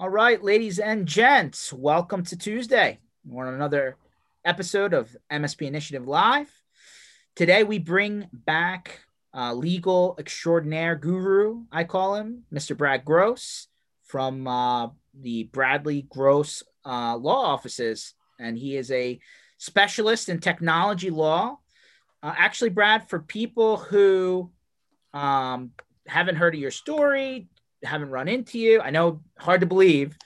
All right, ladies and gents, welcome to Tuesday. We're on another episode of MSP Initiative Live. Today, we bring back uh, legal extraordinaire guru, I call him, Mr. Brad Gross from uh, the Bradley Gross uh, Law Offices. And he is a specialist in technology law. Uh, actually, Brad, for people who um, haven't heard of your story, haven't run into you. I know hard to believe.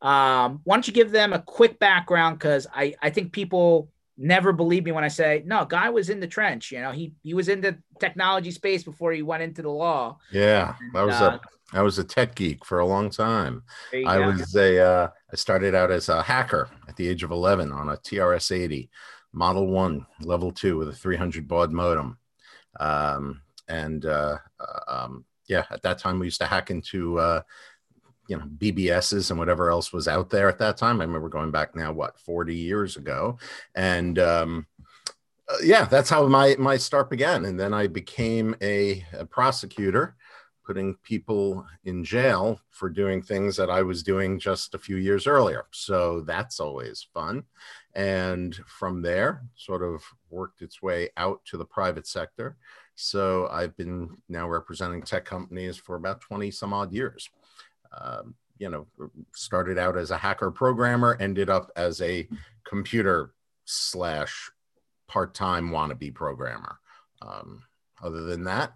Um, why don't you give them a quick background? Because I, I think people never believe me when I say no. Guy was in the trench. You know, he he was in the technology space before he went into the law. Yeah, I was uh, a I was a tech geek for a long time. I go. was a uh, I started out as a hacker at the age of eleven on a TRS eighty, Model One, Level Two with a three hundred baud modem. Um, and uh, uh um, yeah, at that time we used to hack into uh, you know BBSs and whatever else was out there at that time. I remember going back now, what, 40 years ago, and um, uh, yeah, that's how my my start began. And then I became a, a prosecutor, putting people in jail for doing things that I was doing just a few years earlier. So that's always fun. And from there, sort of worked its way out to the private sector so I've been now representing tech companies for about 20 some odd years. Um, you know, started out as a hacker programmer, ended up as a computer slash part time wannabe programmer. Um, other than that,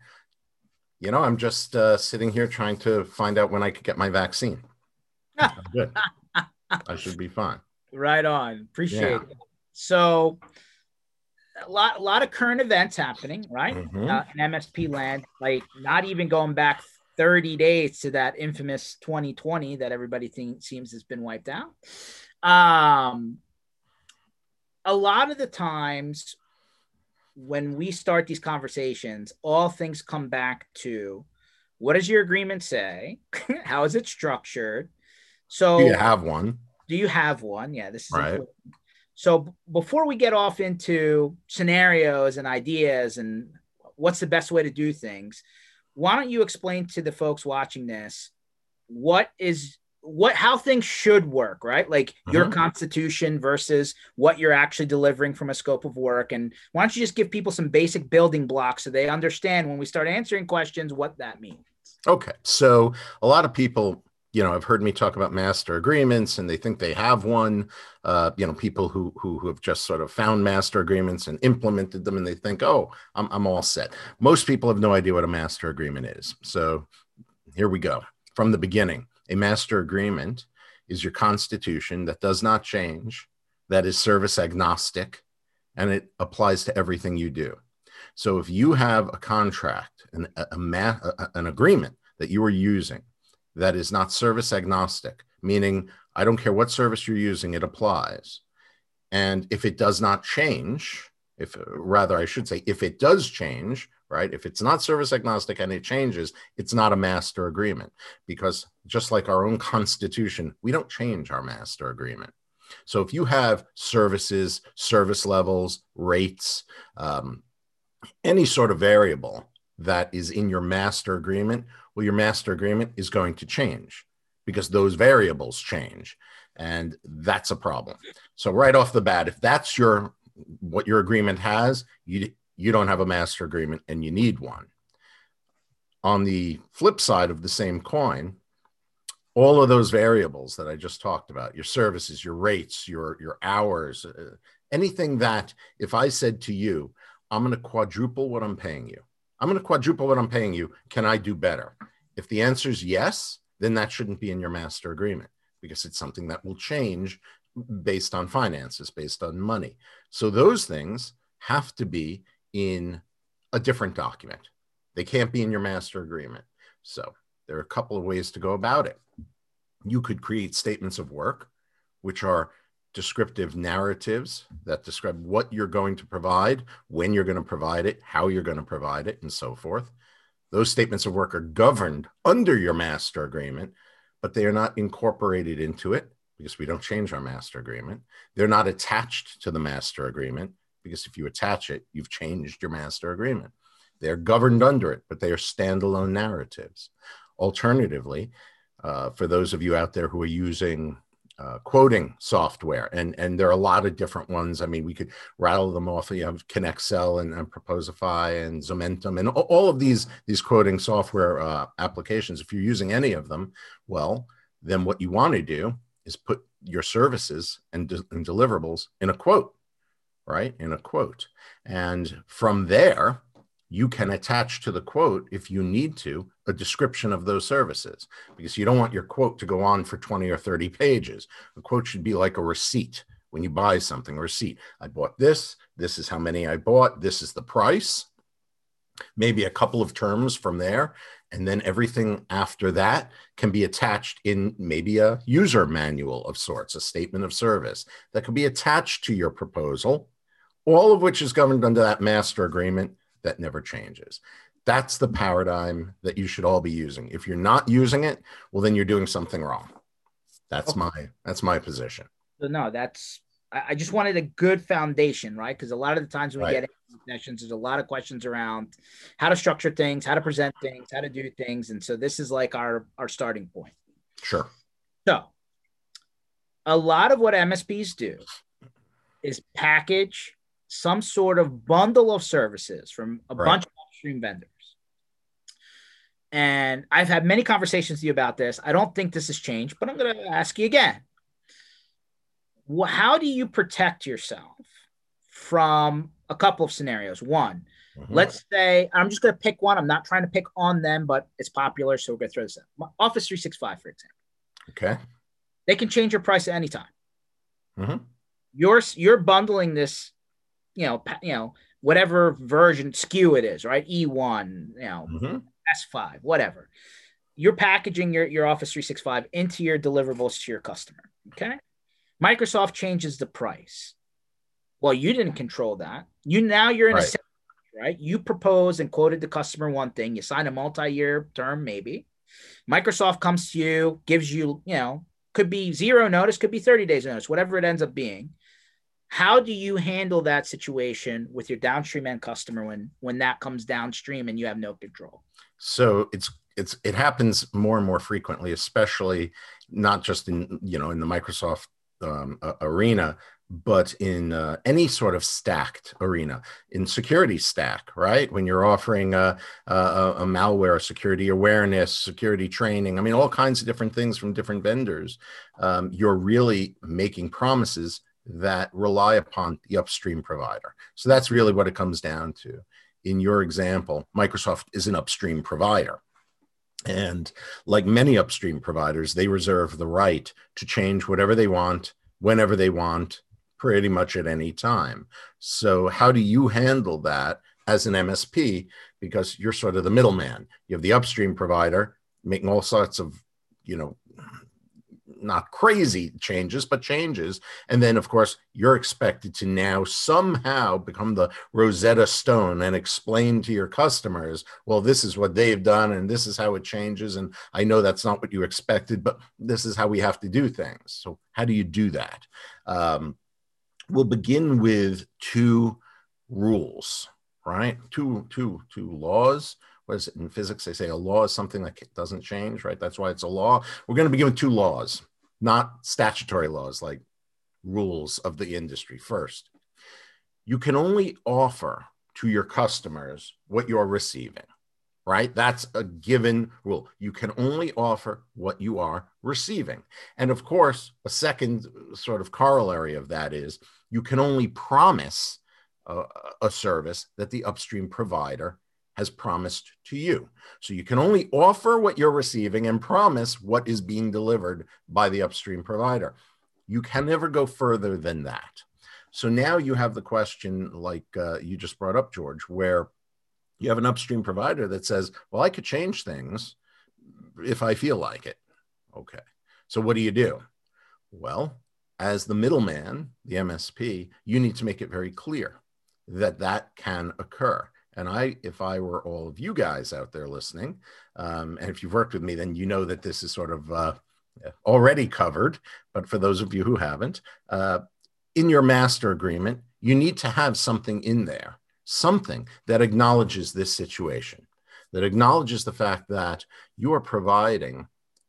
you know, I'm just uh, sitting here trying to find out when I could get my vaccine. good. I should be fine. Right on. Appreciate yeah. it. So, a lot, a lot of current events happening, right? Mm-hmm. Uh, in MSP land, like not even going back 30 days to that infamous 2020 that everybody thinks seems has been wiped out. Um, a lot of the times when we start these conversations, all things come back to what does your agreement say? How is it structured? So, do you have one? Do you have one? Yeah, this is right. Important. So before we get off into scenarios and ideas and what's the best way to do things, why don't you explain to the folks watching this what is what how things should work, right? Like mm-hmm. your constitution versus what you're actually delivering from a scope of work. And why don't you just give people some basic building blocks so they understand when we start answering questions what that means? Okay. So a lot of people you know, I've heard me talk about master agreements and they think they have one. Uh, you know, people who, who, who have just sort of found master agreements and implemented them and they think, oh, I'm, I'm all set. Most people have no idea what a master agreement is. So here we go. From the beginning, a master agreement is your constitution that does not change, that is service agnostic, and it applies to everything you do. So if you have a contract, an, a, a, an agreement that you are using that is not service agnostic, meaning I don't care what service you're using, it applies. And if it does not change, if rather I should say, if it does change, right? If it's not service agnostic and it changes, it's not a master agreement because just like our own constitution, we don't change our master agreement. So if you have services, service levels, rates, um, any sort of variable that is in your master agreement, well, your master agreement is going to change because those variables change. And that's a problem. So right off the bat, if that's your what your agreement has, you you don't have a master agreement and you need one. On the flip side of the same coin, all of those variables that I just talked about, your services, your rates, your your hours, uh, anything that if I said to you, I'm going to quadruple what I'm paying you, I'm going to quadruple what I'm paying you. Can I do better? If the answer is yes, then that shouldn't be in your master agreement because it's something that will change based on finances, based on money. So those things have to be in a different document. They can't be in your master agreement. So there are a couple of ways to go about it. You could create statements of work, which are descriptive narratives that describe what you're going to provide, when you're going to provide it, how you're going to provide it, and so forth. Those statements of work are governed under your master agreement, but they are not incorporated into it because we don't change our master agreement. They're not attached to the master agreement because if you attach it, you've changed your master agreement. They're governed under it, but they are standalone narratives. Alternatively, uh, for those of you out there who are using uh, quoting software, and and there are a lot of different ones. I mean, we could rattle them off. You have ConnectSell and, and Proposify and Zomentum and all of these these quoting software uh, applications. If you're using any of them, well, then what you want to do is put your services and, de- and deliverables in a quote, right? In a quote, and from there you can attach to the quote if you need to a description of those services because you don't want your quote to go on for 20 or 30 pages. A quote should be like a receipt when you buy something a receipt. I bought this this is how many i bought this is the price. Maybe a couple of terms from there and then everything after that can be attached in maybe a user manual of sorts a statement of service that can be attached to your proposal all of which is governed under that master agreement that never changes. That's the paradigm that you should all be using. If you're not using it, well, then you're doing something wrong. That's okay. my that's my position. So no, that's I just wanted a good foundation, right? Because a lot of the times when we get sessions, there's a lot of questions around how to structure things, how to present things, how to do things, and so this is like our our starting point. Sure. So, a lot of what MSPs do is package some sort of bundle of services from a right. bunch of upstream vendors. And I've had many conversations with you about this. I don't think this has changed, but I'm going to ask you again. Well, how do you protect yourself from a couple of scenarios? One, mm-hmm. let's say I'm just going to pick one. I'm not trying to pick on them, but it's popular, so we're going to throw this out. Office 365, for example. Okay. They can change your price at any time. Mm-hmm. You're you're bundling this you know, you know, whatever version SKU it is, right? E1, you know, mm-hmm. S5, whatever. You're packaging your, your Office 365 into your deliverables to your customer. Okay. Microsoft changes the price. Well, you didn't control that. You now you're in right. a right. You proposed and quoted the customer one thing. You sign a multi-year term, maybe. Microsoft comes to you, gives you, you know, could be zero notice, could be 30 days notice, whatever it ends up being how do you handle that situation with your downstream end customer when when that comes downstream and you have no control? So it's it's it happens more and more frequently especially not just in you know in the microsoft um, uh, arena but in uh, any sort of stacked arena. In security stack right? When you're offering a, a, a, malware security awareness security training i mean all kinds of different things from different vendors um, you're really making promises that rely upon the upstream provider. So that's really what it comes down to. In your example, Microsoft is an upstream provider. And like many upstream providers, they reserve the right to change whatever they want, whenever they want, pretty much at any time. So, how do you handle that as an MSP? Because you're sort of the middleman. You have the upstream provider making all sorts of, you know, not crazy changes, but changes. And then, of course, you're expected to now somehow become the Rosetta Stone and explain to your customers, well, this is what they've done and this is how it changes. And I know that's not what you expected, but this is how we have to do things. So, how do you do that? Um, we'll begin with two rules, right? Two, two, two laws what is it in physics? They say a law is something that doesn't change, right? That's why it's a law. We're going to be with two laws not statutory laws like rules of the industry first. You can only offer to your customers what you're receiving, right? That's a given rule. You can only offer what you are receiving. And of course, a second sort of corollary of that is you can only promise a, a service that the upstream provider has promised to you. So you can only offer what you're receiving and promise what is being delivered by the upstream provider. You can never go further than that. So now you have the question, like uh, you just brought up, George, where you have an upstream provider that says, Well, I could change things if I feel like it. Okay. So what do you do? Well, as the middleman, the MSP, you need to make it very clear that that can occur. And I, if I were all of you guys out there listening, um, and if you've worked with me, then you know that this is sort of uh, already covered. But for those of you who haven't, uh, in your master agreement, you need to have something in there, something that acknowledges this situation, that acknowledges the fact that you are providing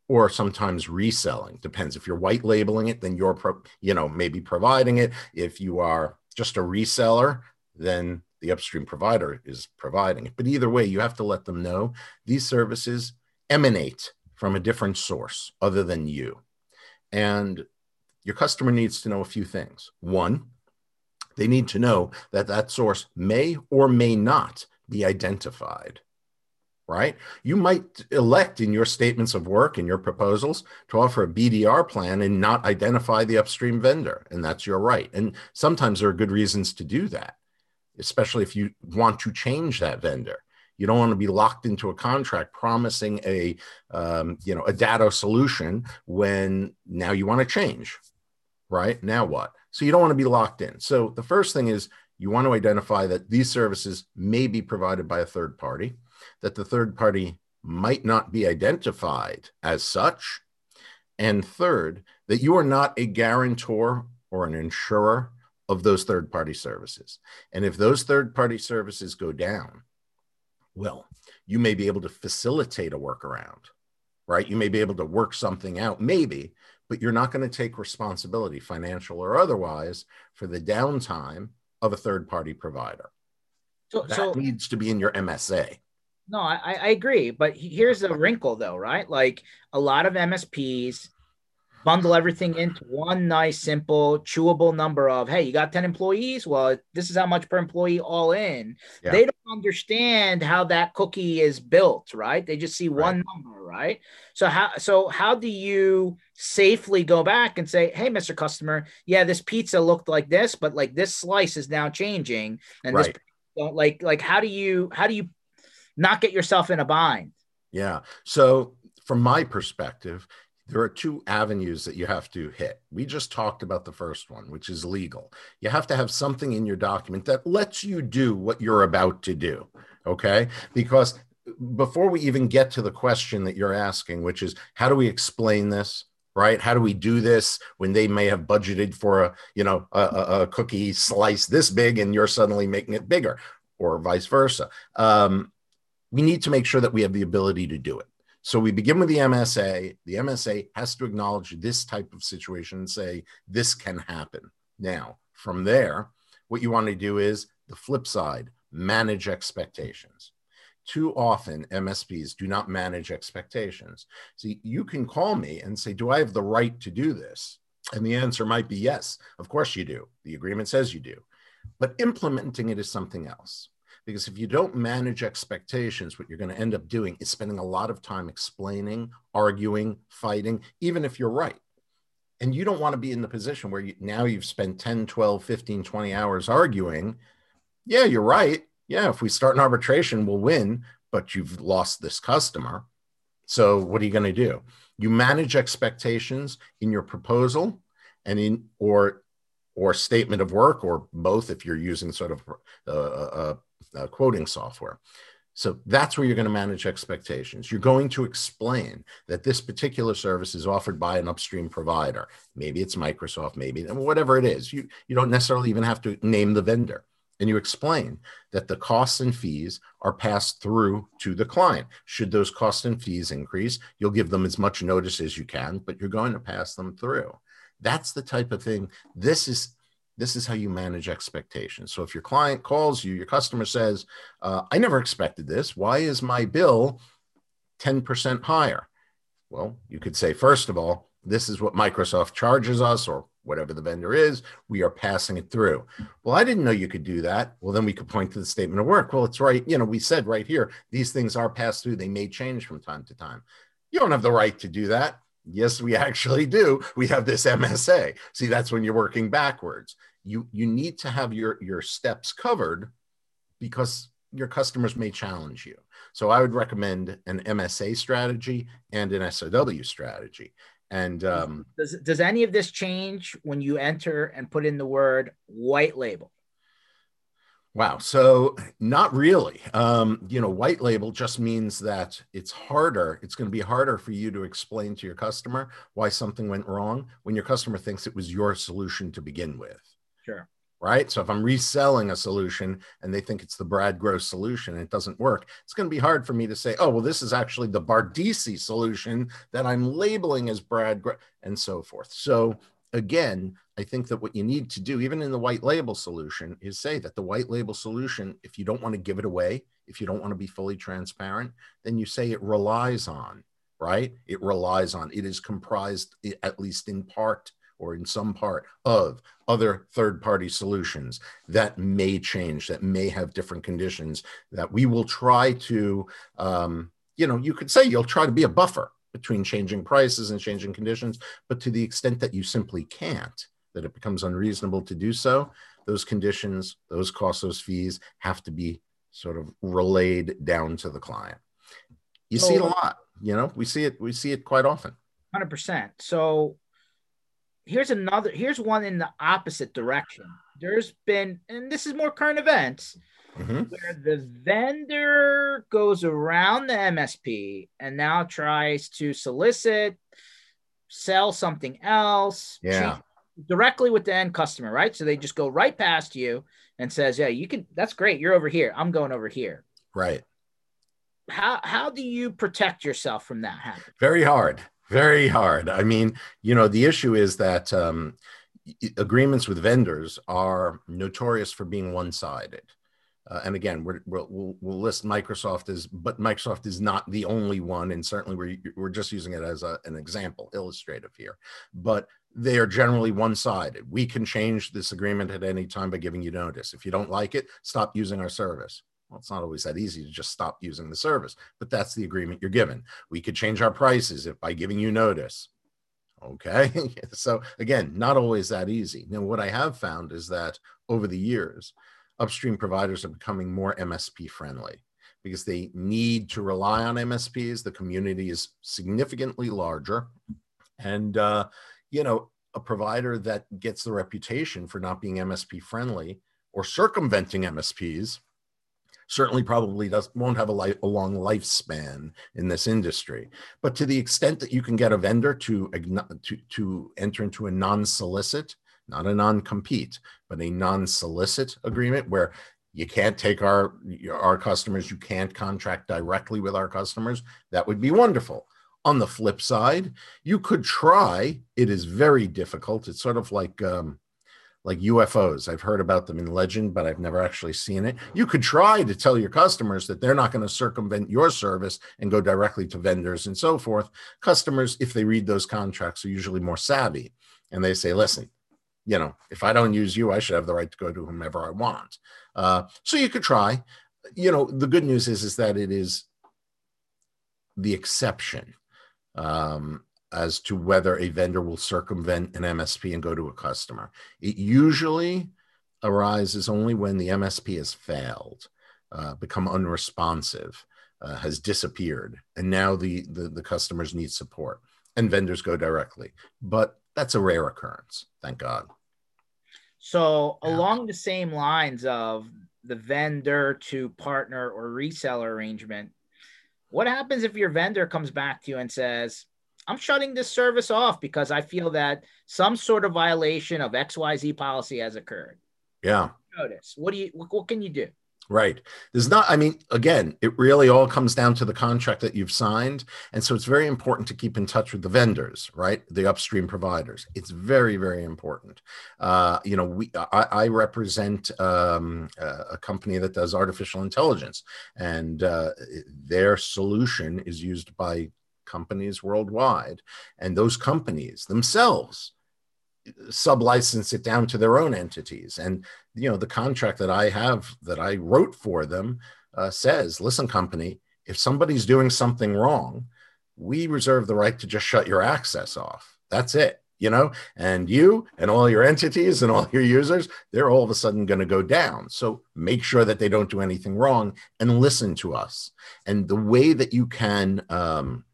or sometimes reselling depends if you're white labeling it then you're pro, you know maybe providing it if you are just a reseller then the upstream provider is providing it but either way you have to let them know these services emanate from a different source other than you and your customer needs to know a few things one they need to know that that source may or may not be identified right? You might elect in your statements of work and your proposals to offer a BDR plan and not identify the upstream vendor, and that's your right. And sometimes there are good reasons to do that, especially if you want to change that vendor. You don't want to be locked into a contract promising a, um, you know, a data solution when now you want to change, right? Now what? So you don't want to be locked in. So the first thing is you want to identify that these services may be provided by a third party that the third party might not be identified as such. And third, that you are not a guarantor or an insurer of those third party services. And if those third party services go down, well, you may be able to facilitate a workaround, right? You may be able to work something out, maybe, but you're not going to take responsibility, financial or otherwise, for the downtime of a third party provider. So, that so, needs to be in your MSA. No, I, I agree. But here's the wrinkle, though, right? Like a lot of MSPs bundle everything into one nice, simple, chewable number of, hey, you got 10 employees? Well, this is how much per employee all in. Yeah. They don't understand how that cookie is built, right? They just see right. one number, right? So how so how do you safely go back and say, hey, Mr. Customer, yeah, this pizza looked like this, but like this slice is now changing. And right. this like like how do you how do you not get yourself in a bind. Yeah. So, from my perspective, there are two avenues that you have to hit. We just talked about the first one, which is legal. You have to have something in your document that lets you do what you're about to do. Okay. Because before we even get to the question that you're asking, which is how do we explain this? Right? How do we do this when they may have budgeted for a, you know, a, a cookie slice this big and you're suddenly making it bigger, or vice versa? Um, we need to make sure that we have the ability to do it. So we begin with the MSA. The MSA has to acknowledge this type of situation and say, this can happen. Now, from there, what you want to do is the flip side manage expectations. Too often, MSPs do not manage expectations. See, you can call me and say, Do I have the right to do this? And the answer might be yes. Of course you do. The agreement says you do. But implementing it is something else. Because if you don't manage expectations, what you're going to end up doing is spending a lot of time explaining, arguing, fighting, even if you're right. And you don't want to be in the position where you, now you've spent 10, 12, 15, 20 hours arguing. Yeah, you're right. Yeah, if we start an arbitration, we'll win, but you've lost this customer. So what are you going to do? You manage expectations in your proposal and in or or statement of work or both if you're using sort of a, uh, uh, quoting software. So that's where you're going to manage expectations. You're going to explain that this particular service is offered by an upstream provider. Maybe it's Microsoft, maybe whatever it is. You, you don't necessarily even have to name the vendor. And you explain that the costs and fees are passed through to the client. Should those costs and fees increase, you'll give them as much notice as you can, but you're going to pass them through. That's the type of thing. This is this is how you manage expectations. So if your client calls you, your customer says, uh, I never expected this. Why is my bill 10% higher? Well, you could say, first of all, this is what Microsoft charges us, or whatever the vendor is, we are passing it through. Well, I didn't know you could do that. Well, then we could point to the statement of work. Well, it's right. You know, we said right here, these things are passed through. They may change from time to time. You don't have the right to do that. Yes, we actually do. We have this MSA. See, that's when you're working backwards. You you need to have your your steps covered because your customers may challenge you. So I would recommend an MSA strategy and an SOW strategy. And um, does does any of this change when you enter and put in the word white label? Wow. So not really. Um, you know, white label just means that it's harder. It's going to be harder for you to explain to your customer why something went wrong when your customer thinks it was your solution to begin with. Sure. right? So if I'm reselling a solution and they think it's the Brad Gross solution and it doesn't work, it's going to be hard for me to say, oh, well, this is actually the Bardisi solution that I'm labeling as Brad Gross and so forth. So again, I think that what you need to do, even in the white label solution, is say that the white label solution, if you don't want to give it away, if you don't want to be fully transparent, then you say it relies on, right? It relies on, it is comprised, at least in part or in some part, of other third party solutions that may change, that may have different conditions, that we will try to, um, you know, you could say you'll try to be a buffer between changing prices and changing conditions, but to the extent that you simply can't, that it becomes unreasonable to do so, those conditions, those costs, those fees have to be sort of relayed down to the client. You see it a lot, you know, we see it, we see it quite often. 100%. So here's another, here's one in the opposite direction. There's been, and this is more current events, mm-hmm. where the vendor goes around the MSP and now tries to solicit, sell something else, yeah. directly with the end customer, right? So they just go right past you and says, "Yeah, you can. That's great. You're over here. I'm going over here." Right. How how do you protect yourself from that happening? Very hard. Very hard. I mean, you know, the issue is that um, agreements with vendors are notorious for being one-sided. Uh, and again, we will we'll, we'll list Microsoft as, but Microsoft is not the only one, and certainly we're we're just using it as a, an example, illustrative here. But they are generally one-sided. We can change this agreement at any time by giving you notice. If you don't like it, stop using our service. Well, it's not always that easy to just stop using the service, but that's the agreement you're given. We could change our prices if by giving you notice. Okay. so again, not always that easy. Now, what I have found is that over the years, upstream providers are becoming more MSP friendly because they need to rely on MSPs. The community is significantly larger. And, uh, you know, a provider that gets the reputation for not being MSP friendly or circumventing MSPs certainly probably does won't have a, life, a long lifespan in this industry. But to the extent that you can get a vendor to to, to enter into a non-solicit not a non-compete, but a non-solicit agreement where you can't take our our customers, you can't contract directly with our customers. That would be wonderful. On the flip side, you could try. It is very difficult. It's sort of like um, like UFOs. I've heard about them in legend, but I've never actually seen it. You could try to tell your customers that they're not going to circumvent your service and go directly to vendors and so forth. Customers, if they read those contracts, are usually more savvy and they say, listen, you know, if I don't use you, I should have the right to go to whomever I want. Uh, so you could try. You know, the good news is is that it is the exception um, as to whether a vendor will circumvent an MSP and go to a customer. It usually arises only when the MSP has failed, uh, become unresponsive, uh, has disappeared, and now the, the the customers need support, and vendors go directly. But that's a rare occurrence, thank God. So yeah. along the same lines of the vendor to partner or reseller arrangement, what happens if your vendor comes back to you and says, I'm shutting this service off because I feel that some sort of violation of XYZ policy has occurred. Yeah. Notice. What do you what, what can you do? Right. There's not, I mean, again, it really all comes down to the contract that you've signed. And so it's very important to keep in touch with the vendors, right? The upstream providers. It's very, very important. Uh, you know, we, I, I represent um, a company that does artificial intelligence, and uh, their solution is used by companies worldwide. And those companies themselves sublicense it down to their own entities. And you know, the contract that I have that I wrote for them uh, says, "Listen, company, if somebody's doing something wrong, we reserve the right to just shut your access off. That's it." You know, and you and all your entities and all your users, they're all of a sudden going to go down. So make sure that they don't do anything wrong and listen to us. And the way that you can um,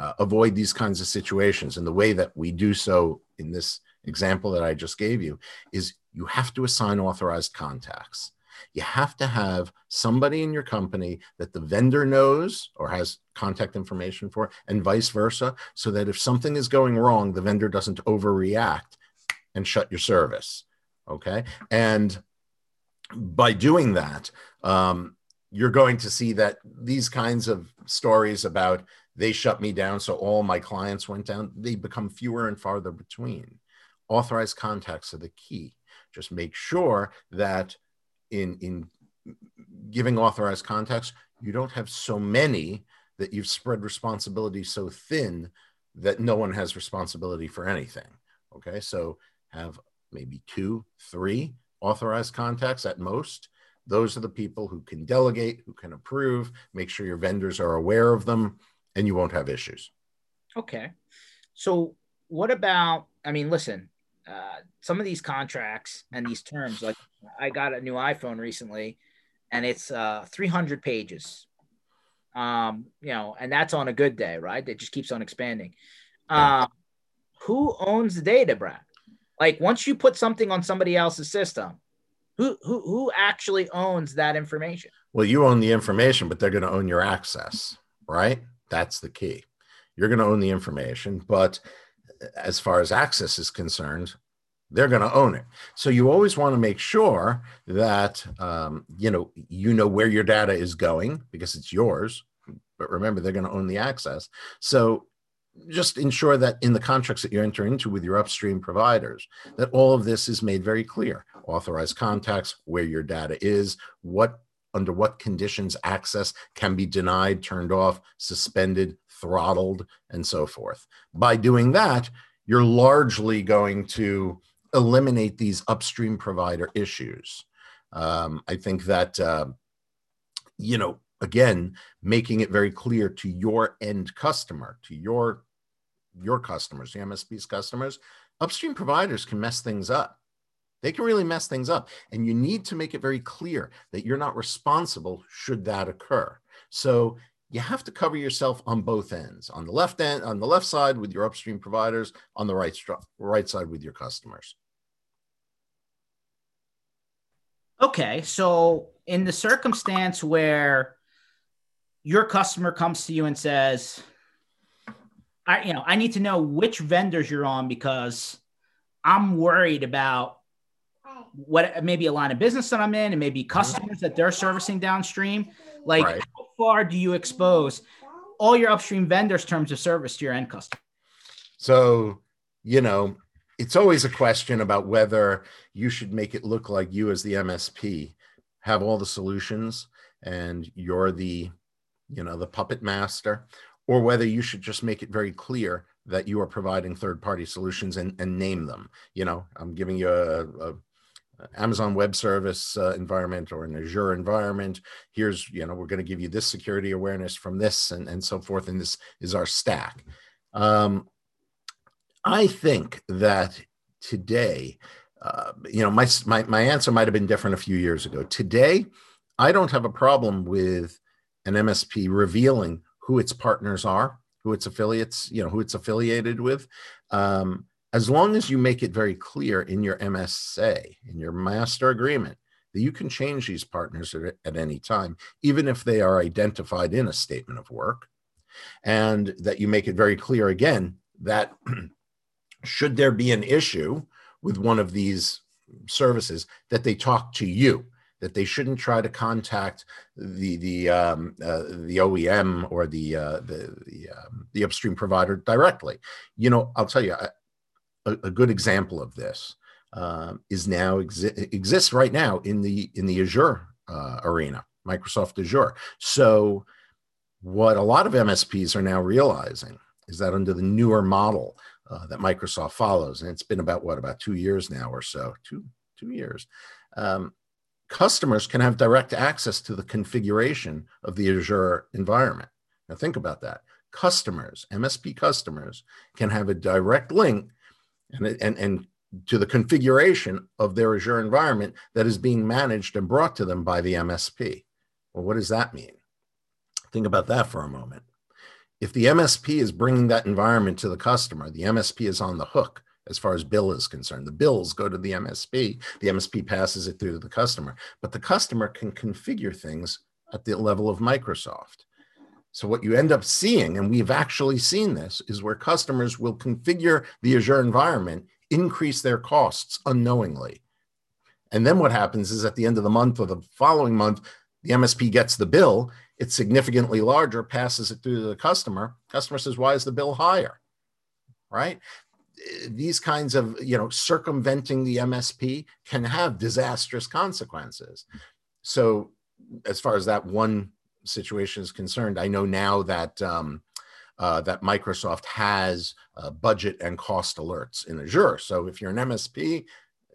uh, avoid these kinds of situations and the way that we do so in this example that I just gave you is you have to assign authorized contacts. You have to have somebody in your company that the vendor knows or has contact information for, and vice versa, so that if something is going wrong, the vendor doesn't overreact and shut your service. Okay. And by doing that, um, you're going to see that these kinds of stories about they shut me down, so all my clients went down, they become fewer and farther between. Authorized contacts are the key. Just make sure that in, in giving authorized contacts, you don't have so many that you've spread responsibility so thin that no one has responsibility for anything. Okay, so have maybe two, three authorized contacts at most. Those are the people who can delegate, who can approve, make sure your vendors are aware of them, and you won't have issues. Okay. So, what about, I mean, listen, uh, some of these contracts and these terms, like I got a new iPhone recently and it's uh, 300 pages. Um, you know, and that's on a good day, right? It just keeps on expanding. Uh, who owns the data, Brad? Like once you put something on somebody else's system, who who who actually owns that information? Well, you own the information, but they're going to own your access, right? That's the key. You're going to own the information, but as far as access is concerned, they're going to own it. So you always want to make sure that um, you know you know where your data is going because it's yours. But remember, they're going to own the access. So just ensure that in the contracts that you enter into with your upstream providers, that all of this is made very clear. Authorized contacts, where your data is, what under what conditions access can be denied, turned off, suspended, throttled, and so forth. By doing that, you're largely going to eliminate these upstream provider issues. Um, I think that, uh, you know, again, making it very clear to your end customer, to your your customers, the MSP's customers, upstream providers can mess things up. They can really mess things up. And you need to make it very clear that you're not responsible should that occur. So you have to cover yourself on both ends on the left end on the left side with your upstream providers on the right right side with your customers okay so in the circumstance where your customer comes to you and says i you know i need to know which vendors you're on because i'm worried about what maybe a line of business that i'm in and maybe mm-hmm. customers that they're servicing downstream like right far do you expose all your upstream vendors' terms of service to your end customer? So, you know, it's always a question about whether you should make it look like you, as the MSP, have all the solutions and you're the, you know, the puppet master, or whether you should just make it very clear that you are providing third party solutions and, and name them. You know, I'm giving you a, a Amazon Web Service uh, environment or an Azure environment. Here's, you know, we're going to give you this security awareness from this and, and so forth. And this is our stack. Um, I think that today, uh, you know, my, my, my answer might have been different a few years ago. Today, I don't have a problem with an MSP revealing who its partners are, who its affiliates, you know, who it's affiliated with. Um, as long as you make it very clear in your MSA, in your master agreement, that you can change these partners at, at, any time, even if they are identified in a statement of work, and that you make it very clear again that should there be an issue with one of these services, that they talk to you. That they shouldn't try to contact the the um, uh, the OEM or the uh, the the, um, the upstream provider directly. You know, I'll tell you, I, a, a good example of this uh, is now exi- exists right now in the in the Azure uh, arena, Microsoft Azure. So, what a lot of MSPs are now realizing is that under the newer model uh, that Microsoft follows, and it's been about what about two years now or so, two two years. Um, customers can have direct access to the configuration of the Azure environment. Now, think about that. Customers, MSP customers, can have a direct link and, and, and to the configuration of their Azure environment that is being managed and brought to them by the MSP. Well, what does that mean? Think about that for a moment. If the MSP is bringing that environment to the customer, the MSP is on the hook as far as bill is concerned. The bills go to the MSP, the MSP passes it through to the customer, but the customer can configure things at the level of Microsoft. So what you end up seeing, and we've actually seen this, is where customers will configure the Azure environment, increase their costs unknowingly. And then what happens is at the end of the month or the following month, the MSP gets the bill, it's significantly larger, passes it through to the customer. Customer says, Why is the bill higher? Right? These kinds of, you know, circumventing the MSP can have disastrous consequences. So, as far as that one situation is concerned, I know now that um, uh, that Microsoft has uh, budget and cost alerts in Azure. So if you're an MSP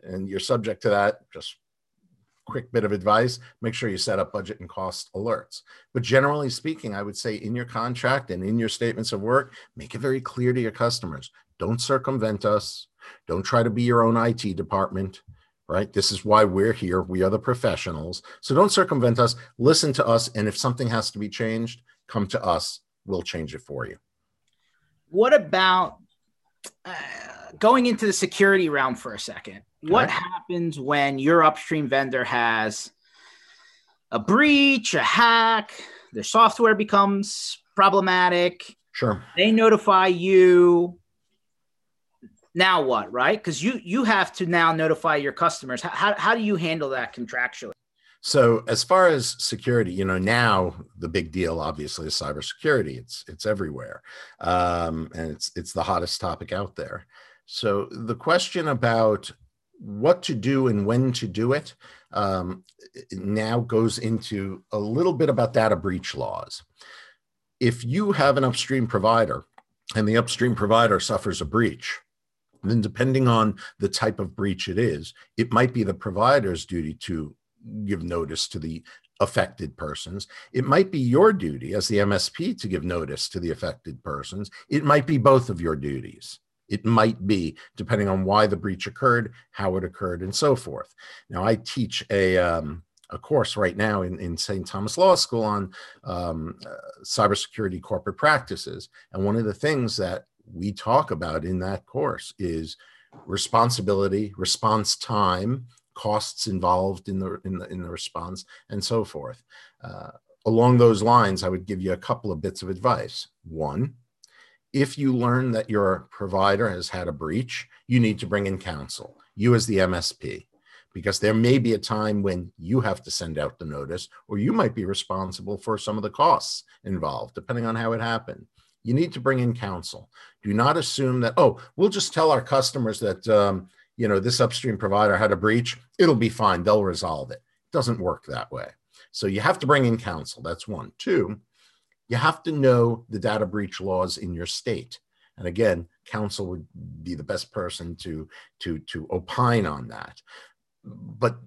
and you're subject to that, just quick bit of advice make sure you set up budget and cost alerts. But generally speaking i would say in your contract and in your statements of work make it very clear to your customers. Don't circumvent us. Don't try to be your own it department right? This is why we're here. We are the professionals. So don't circumvent us. Listen to us. And if something has to be changed come to us. We'll change it for you. What about uh, going into the security realm for a second? What happens when your upstream vendor has a breach, a hack, their software becomes problematic? Sure. They notify you. Now what, right? Because you you have to now notify your customers. How, how, how do you handle that contractually? So as far as security, you know, now the big deal obviously is cybersecurity. It's it's everywhere, um, and it's it's the hottest topic out there. So the question about what to do and when to do it um, now goes into a little bit about data breach laws. If you have an upstream provider and the upstream provider suffers a breach, then depending on the type of breach it is, it might be the provider's duty to give notice to the affected persons. It might be your duty as the MSP to give notice to the affected persons. It might be both of your duties. It might be, depending on why the breach occurred, how it occurred, and so forth. Now, I teach a, um, a course right now in, in St. Thomas Law School on um, uh, cybersecurity corporate practices. And one of the things that we talk about in that course is responsibility, response time, costs involved in the in the, in the response, and so forth. Uh, along those lines, I would give you a couple of bits of advice. One, if you learn that your provider has had a breach, you need to bring in counsel, you as the MSP, because there may be a time when you have to send out the notice, or you might be responsible for some of the costs involved, depending on how it happened. You need to bring in counsel. Do not assume that, oh, we'll just tell our customers that, um, you know, this upstream provider had a breach. It'll be fine. They'll resolve it. It doesn't work that way. So you have to bring in counsel. That's one. Two, you have to know the data breach laws in your state. And again, counsel would be the best person to, to, to opine on that. But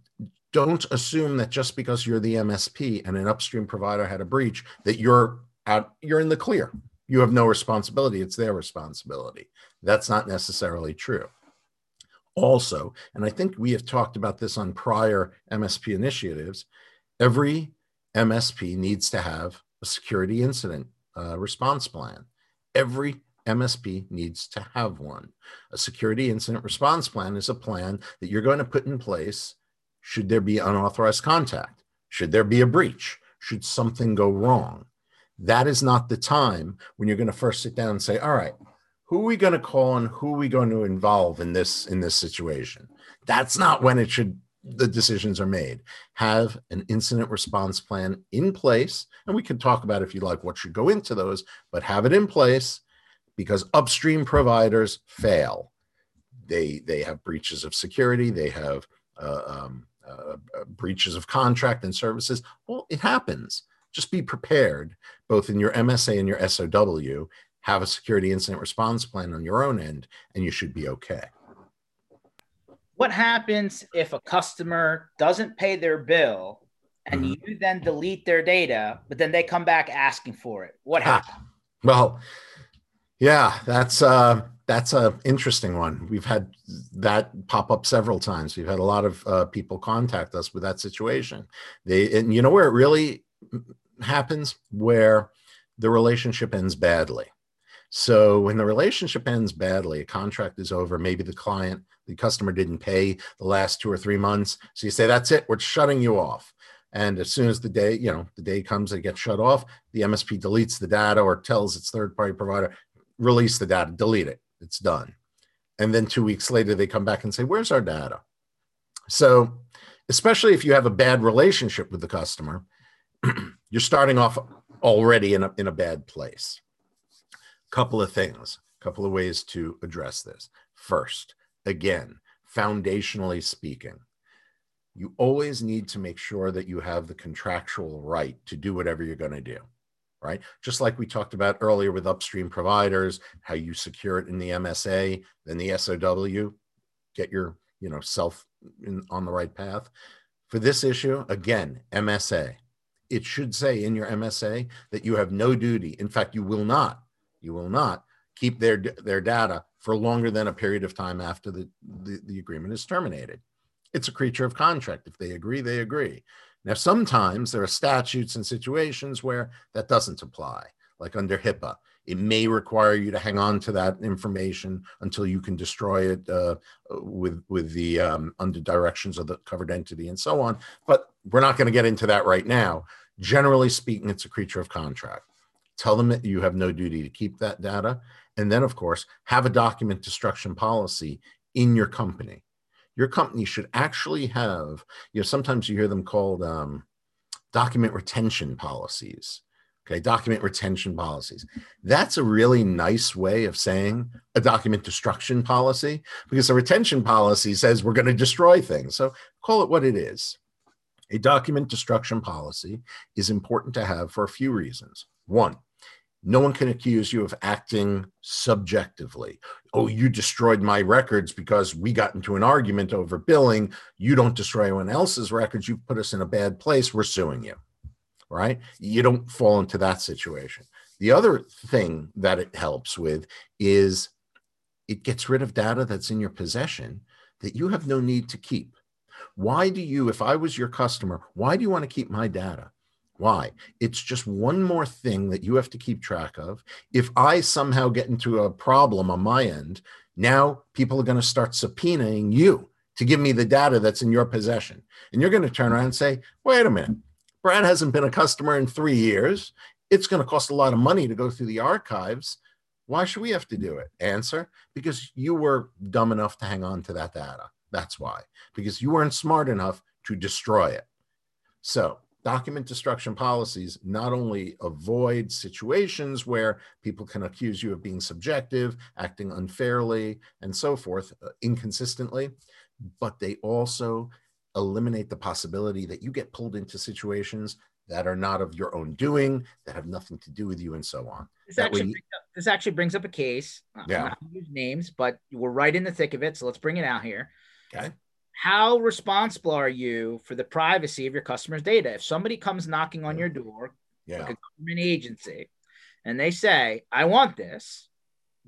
don't assume that just because you're the MSP and an upstream provider had a breach, that you're out, you're in the clear. You have no responsibility. It's their responsibility. That's not necessarily true. Also, and I think we have talked about this on prior MSP initiatives, every MSP needs to have a security incident uh, response plan. Every MSP needs to have one. A security incident response plan is a plan that you're going to put in place should there be unauthorized contact, should there be a breach, should something go wrong. That is not the time when you're going to first sit down and say, all right, who are we going to call and who are we going to involve in this in this situation? That's not when it should the decisions are made. Have an incident response plan in place. And we can talk about, if you like, what should go into those, but have it in place because upstream providers fail. They, they have breaches of security, they have uh, um, uh, uh breaches of contract and services. Well, it happens. Just be prepared, both in your MSA and your SOW. Have a security incident response plan on your own end, and you should be okay. What happens if a customer doesn't pay their bill and mm-hmm. you then delete their data, but then they come back asking for it? What happens? Ah, well, yeah, that's uh, that's a interesting one. We've had that pop up several times. We've had a lot of uh, people contact us with that situation. They and you know where it really happens where the relationship ends badly. So when the relationship ends badly, a contract is over, maybe the client, the customer didn't pay the last two or three months. So you say, that's it, we're shutting you off. And as soon as the day, you know, the day comes, it gets shut off, the MSP deletes the data or tells its third party provider, release the data, delete it, it's done. And then two weeks later, they come back and say, where's our data? So, especially if you have a bad relationship with the customer, you're starting off already in a, in a bad place. Couple of things, couple of ways to address this. First, again, foundationally speaking, you always need to make sure that you have the contractual right to do whatever you're going to do right just like we talked about earlier with upstream providers how you secure it in the msa then the sow get your you know self in, on the right path for this issue again msa it should say in your msa that you have no duty in fact you will not you will not keep their their data for longer than a period of time after the, the, the agreement is terminated it's a creature of contract. If they agree, they agree. Now, sometimes there are statutes and situations where that doesn't apply, like under HIPAA. It may require you to hang on to that information until you can destroy it uh, with with the um, under directions of the covered entity and so on. But we're not going to get into that right now. Generally speaking, it's a creature of contract. Tell them that you have no duty to keep that data, and then, of course, have a document destruction policy in your company your company should actually have, you know, sometimes you hear them called um, document retention policies. Okay, document retention policies. That's a really nice way of saying a document destruction policy because a retention policy says we're going to destroy things. So call it what it is. A document destruction policy is important to have for a few reasons. One, no one can accuse you of acting subjectively. Oh, you destroyed my records because we got into an argument over billing. You don't destroy anyone else's records. You put us in a bad place. We're suing you. Right? You don't fall into that situation. The other thing that it helps with is it gets rid of data that's in your possession that you have no need to keep. Why do you, if I was your customer, why do you want to keep my data? Why? It's just one more thing that you have to keep track of. If I somehow get into a problem on my end, now people are going to start subpoenaing you to give me the data that's in your possession. And you're going to turn around and say, wait a minute, Brad hasn't been a customer in three years. It's going to cost a lot of money to go through the archives. Why should we have to do it? Answer because you were dumb enough to hang on to that data. That's why, because you weren't smart enough to destroy it. So document destruction policies not only avoid situations where people can accuse you of being subjective, acting unfairly, and so forth, uh, inconsistently, but they also eliminate the possibility that you get pulled into situations that are not of your own doing, that have nothing to do with you, and so on. This, actually, up, this actually brings up a case. Yeah. I'm not use names, but we're right in the thick of it. So let's bring it out here. Okay how responsible are you for the privacy of your customers' data? If somebody comes knocking on your door, yeah. like a government agency, and they say, "I want this,"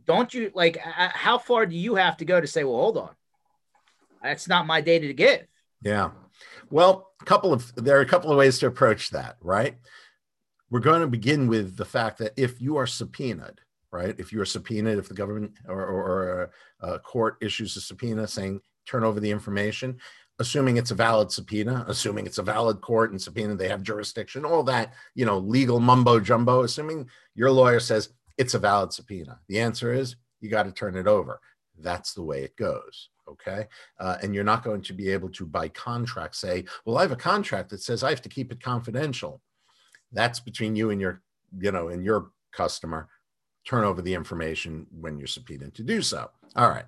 don't you like? Uh, uh, how far do you have to go to say, "Well, hold on, that's not my data to give"? Yeah. Well, a couple of there are a couple of ways to approach that, right? We're going to begin with the fact that if you are subpoenaed, right? If you are subpoenaed, if the government or, or, or a, a court issues a subpoena saying turn over the information, assuming it's a valid subpoena, assuming it's a valid court and subpoena, they have jurisdiction, all that, you know, legal mumbo jumbo, assuming your lawyer says it's a valid subpoena. The answer is you got to turn it over. That's the way it goes. Okay. Uh, and you're not going to be able to, by contract, say, well, I have a contract that says I have to keep it confidential. That's between you and your, you know, and your customer. Turn over the information when you're subpoenaed to do so. All right.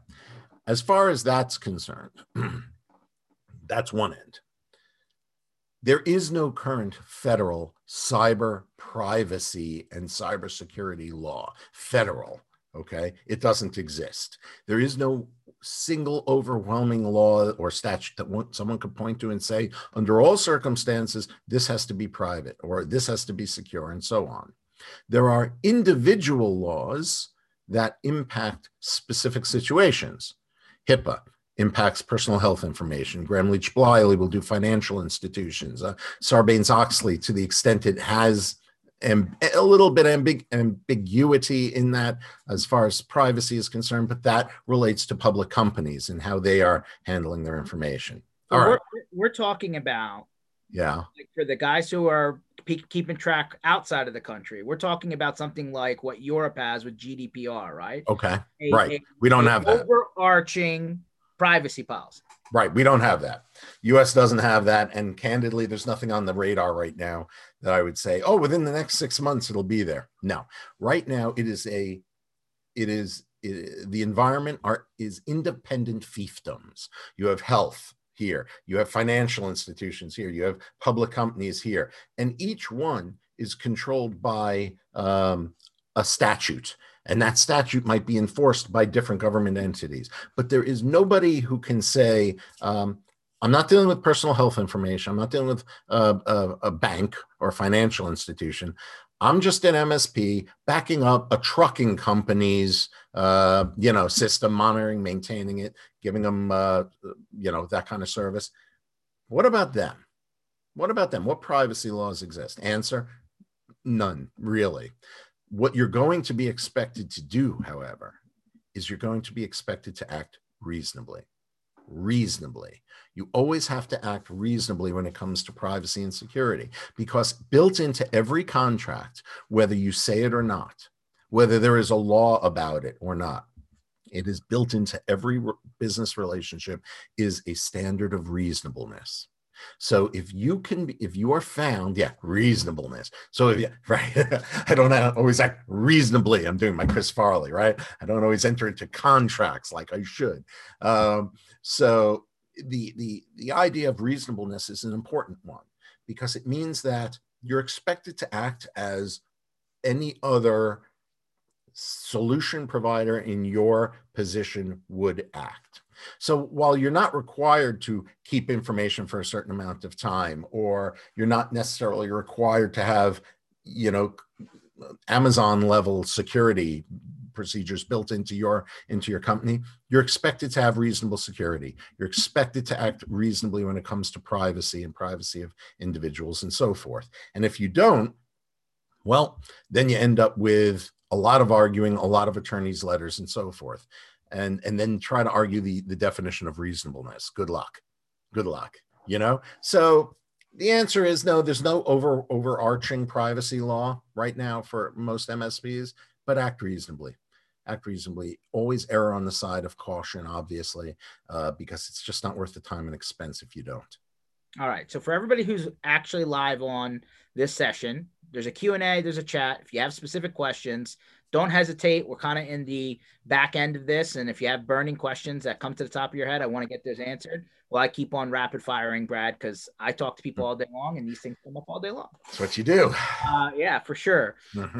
As far as that's concerned, that's one end. There is no current federal cyber privacy and cybersecurity law, federal, okay? It doesn't exist. There is no single overwhelming law or statute that someone could point to and say, under all circumstances, this has to be private or this has to be secure and so on. There are individual laws that impact specific situations. HIPAA impacts personal health information. Gramm Leach Bliley will do financial institutions. Uh, Sarbanes Oxley, to the extent it has amb- a little bit ambig- ambiguity in that as far as privacy is concerned, but that relates to public companies and how they are handling their information. All right. we're, we're talking about yeah like for the guys who are keeping track outside of the country we're talking about something like what europe has with gdpr right okay a, right a, we don't have that overarching privacy policy Right. We don't have that. US doesn't have that. And candidly, there's nothing on the radar right now that I would say, oh, within the next six months, it'll be there. No, right now it is a, it is it, the environment are is independent fiefdoms. You have health here, you have financial institutions here, you have public companies here, and each one is controlled by um, a statute and that statute might be enforced by different government entities. But there is nobody who can say, um, I'm not dealing with personal health information. I'm not dealing with a, a, a bank or financial institution. I'm just an MSP backing up a trucking company's, uh, you know, system, monitoring, maintaining it, giving them, uh, you know, that kind of service. What about them? What about them? What privacy laws exist? Answer: None, really. What you're going to be expected to do, however, is you're going to be expected to act reasonably. Reasonably. You always have to act reasonably when it comes to privacy and security because built into every contract, whether you say it or not, whether there is a law about it or not, it is built into every business relationship is a standard of reasonableness. So if you can, if you are found, yeah, reasonableness. So if you, right, I don't always act reasonably. I'm doing my Chris Farley, right? I don't always enter into contracts like I should. Um, so the the the idea of reasonableness is an important one because it means that you're expected to act as any other solution provider in your position would act. So while you're not required to keep information for a certain amount of time, or you're not necessarily required to have, you know, Amazon level security procedures built into your into your company you're expected to have reasonable security. You're expected to act reasonably when it comes to privacy and privacy of individuals and so forth. And if you don't well then you end up with a lot of arguing a lot of attorneys letters and so forth and and then try to argue the the definition of reasonableness. Good luck. Good luck you know? So the answer is no there's no over overarching privacy law right now for most msps but act reasonably. Act reasonably. Always err on the side of caution obviously uh, because it's just not worth the time and expense if you don't. All right. So for everybody who's actually live on this session there's a q&a there's a chat. If you have specific questions don't hesitate. We're kind of in the back end of this. And if you have burning questions that come to the top of your head, I want to get those answered. Well, I keep on rapid firing, Brad, because I talk to people all day long and these things come up all day long. That's what you do. Uh, yeah, for sure.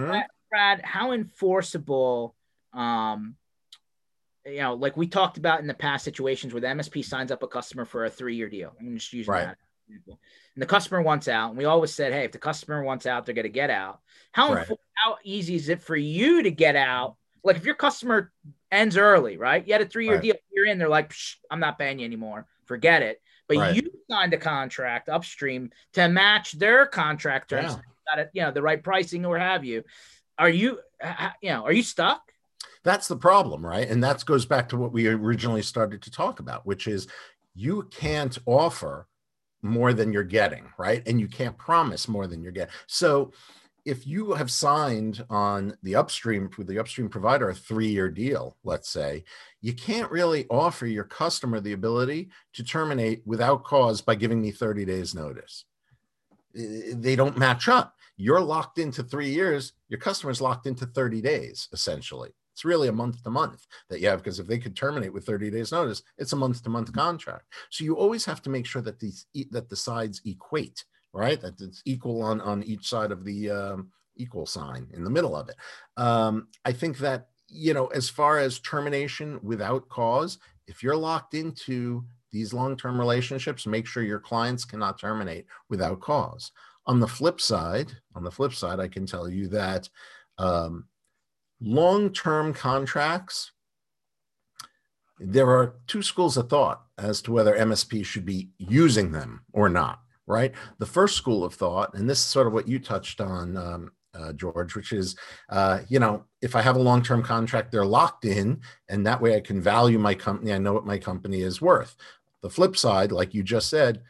Brad, Brad, how enforceable, um, you know, like we talked about in the past situations where the MSP signs up a customer for a three year deal. I'm just using right. that and the customer wants out, and we always said, hey, if the customer wants out, they're going to get out. How right. how easy is it for you to get out? Like if your customer ends early, right? You had a three year right. deal, you're in, they're like, I'm not paying you anymore, forget it. But right. you signed a contract upstream to match their contract terms, yeah. got it, you know, the right pricing or have you. Are you, you know, are you stuck? That's the problem, right? And that goes back to what we originally started to talk about, which is you can't offer more than you're getting, right? And you can't promise more than you're getting. So if you have signed on the upstream with the upstream provider a three-year deal, let's say, you can't really offer your customer the ability to terminate without cause by giving me 30 days notice. They don't match up. You're locked into three years, your customer's locked into 30 days, essentially. It's really a month to month that you have because if they could terminate with 30 days notice, it's a month to month contract. So you always have to make sure that these that the sides equate, right? That it's equal on on each side of the um, equal sign in the middle of it. Um, I think that you know, as far as termination without cause, if you're locked into these long-term relationships, make sure your clients cannot terminate without cause. On the flip side, on the flip side, I can tell you that um, long-term contracts, there are two schools of thought as to whether MSP should be using them or not, right? The first school of thought, and this is sort of what you touched on, um, uh, George, which is, uh, you know, if I have a long term contract, they're locked in, and that way I can value my company. I know what my company is worth. The flip side, like you just said,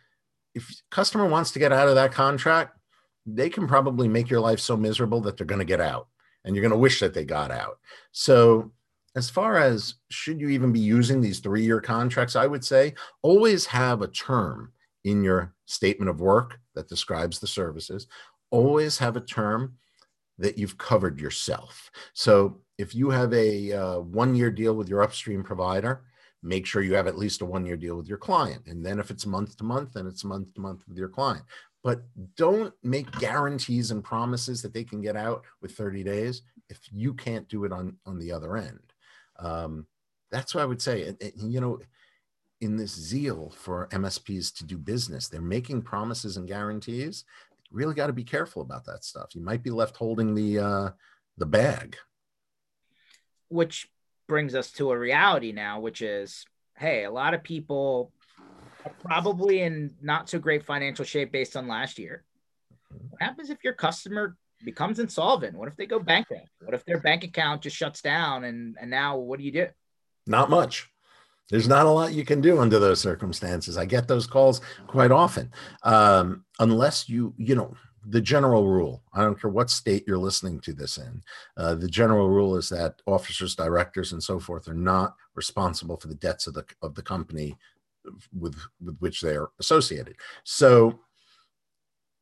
if customer wants to get out of that contract, they can probably make your life so miserable that they're going to get out and you're going to wish that they got out. So as far as should you even be using these three year contracts, I would say always have a term in your statement of work that describes the services. Always have a term that you've covered yourself. So if you have a uh, one year deal with your upstream provider, make sure you have at least a one year deal with your client. And then if it's month to month, then it's month to month with your client. But don't make guarantees and promises that they can get out with 30 days if you can't do it on, on the other end. Um, that's what I would say. You know, in this zeal for MSPs to do business, they're making promises and guarantees. You really got to be careful about that stuff. You might be left holding the uh, the bag. Which brings us to a reality now, which is, hey, a lot of people probably in not so great financial shape based on last year. What happens if your customer becomes insolvent? What if they go bankrupt? What if their bank account just shuts down and and now what do you do? Not much. There's not a lot you can do under those circumstances. I get those calls quite often. Um, unless you, you know, the general rule, I don't care what state you're listening to this in, uh, the general rule is that officers, directors, and so forth are not responsible for the debts of the of the company with with which they are associated. So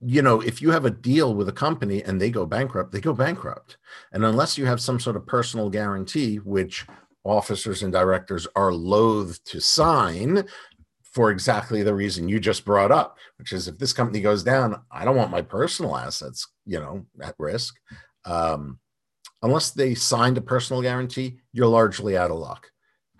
you know, if you have a deal with a company and they go bankrupt, they go bankrupt. And unless you have some sort of personal guarantee, which officers and directors are loath to sign for exactly the reason you just brought up, which is if this company goes down, I don't want my personal assets, you know, at risk. Um, unless they signed a personal guarantee, you're largely out of luck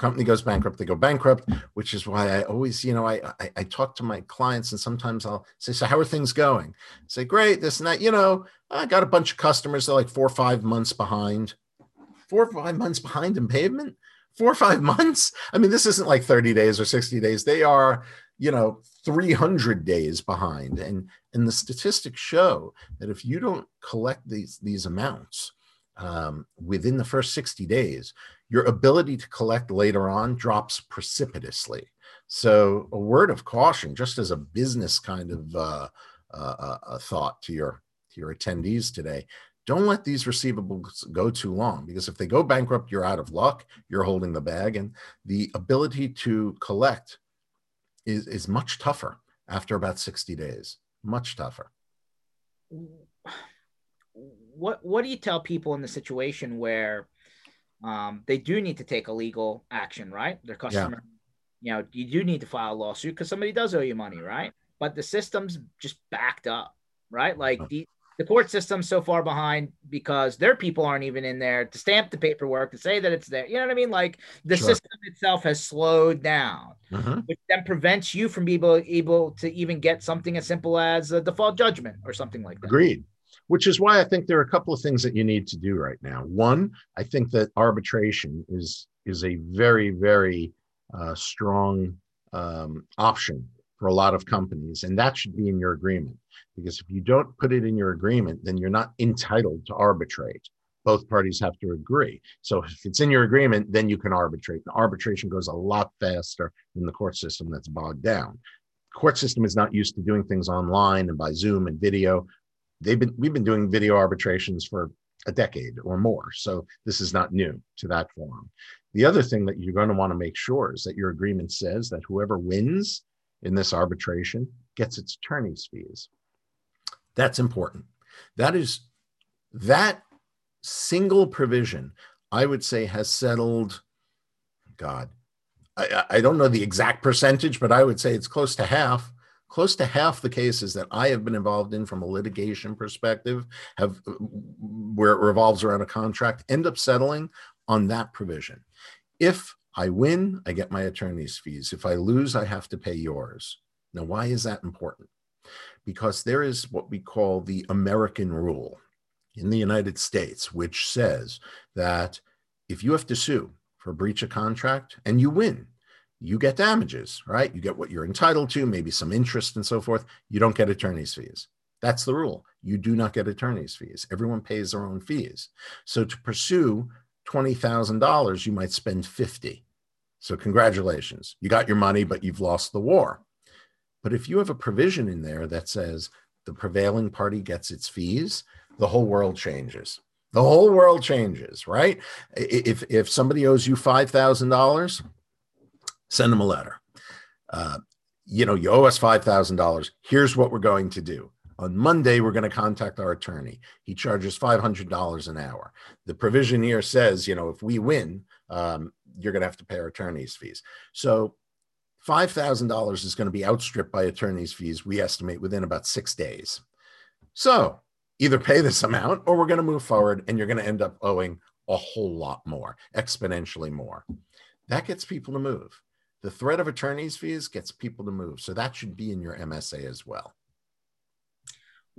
company goes bankrupt, they go bankrupt, which is why I always, you know, I, I, I talk to my clients and sometimes I'll say, so how are things going? I say, great, this and that. You know, I got a bunch of customers that are like four or five months behind. Four or five months behind in payment? Four or five months? I mean, this isn't like 30 days or 60 days. They are, you know, 300 days behind. And and the statistics show that if you don't collect these these amounts um, within the first 60 days, your ability to collect later on drops precipitously. So, a word of caution, just as a business kind of uh, uh, a thought to your to your attendees today, don't let these receivables go too long because if they go bankrupt, you're out of luck. You're holding the bag, and the ability to collect is is much tougher after about sixty days. Much tougher. What What do you tell people in the situation where? Um, they do need to take a legal action, right? Their customer, yeah. you know, you do need to file a lawsuit because somebody does owe you money, right? But the system's just backed up, right? Like the, the court system's so far behind because their people aren't even in there to stamp the paperwork to say that it's there. You know what I mean? Like the sure. system itself has slowed down, uh-huh. which then prevents you from being able, able to even get something as simple as a default judgment or something like that. Agreed which is why I think there are a couple of things that you need to do right now. One, I think that arbitration is is a very very uh, strong um, option for a lot of companies, and that should be in your agreement. Because if you don't put it in your agreement, then you're not entitled to arbitrate. Both parties have to agree. So if it's in your agreement, then you can arbitrate. The arbitration goes a lot faster than the court system that's bogged down court system is not used to doing things online and by Zoom and video they've been we've been doing video arbitrations for a decade or more. So this is not new to that forum. The other thing that you're going to want to make sure is that your agreement says that whoever wins in this arbitration gets its attorney's fees. That's important. That is that single provision, I would say, has settled. God, I, I don't know the exact percentage, but I would say it's close to half close to half the cases that I have been involved in from a litigation perspective have uh, where it revolves around a contract end up settling on that provision. If I win, I get my attorney's fees. If I lose, I have to pay yours. Now, why is that important? Because there is what we call the American rule in the United States, which says that if you have to sue for breach of contract and you win, you get damages, right? You get what you're entitled to, maybe some interest and so forth. You don't get attorney's fees. That's the rule. You do not get attorney's fees. Everyone pays their own fees. So to pursue $20,000, you might spend 50. So congratulations. You got your money, but you've lost the war. But if you have a provision in there that says the prevailing party gets its fees, the whole world changes. The whole world changes, right? If if somebody owes you five thousand dollars, send them a letter. Uh, you know, you owe us five thousand dollars. Here's what we're going to do. On Monday, we're going to contact our attorney. He charges $500 an hour. The provision here says, you know, if we win, um, you're going to have to pay our attorney's fees. So $5,000 is going to be outstripped by attorney's fees, we estimate within about six days. So either pay this amount or we're going to move forward and you're going to end up owing a whole lot more, exponentially more. That gets people to move. The threat of attorney's fees gets people to move. So that should be in your MSA as well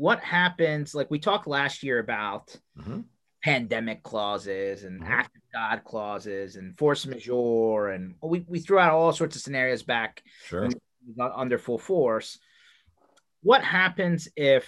what happens like we talked last year about mm-hmm. pandemic clauses and mm-hmm. act of god clauses and force majeure and we, we threw out all sorts of scenarios back sure. under full force what happens if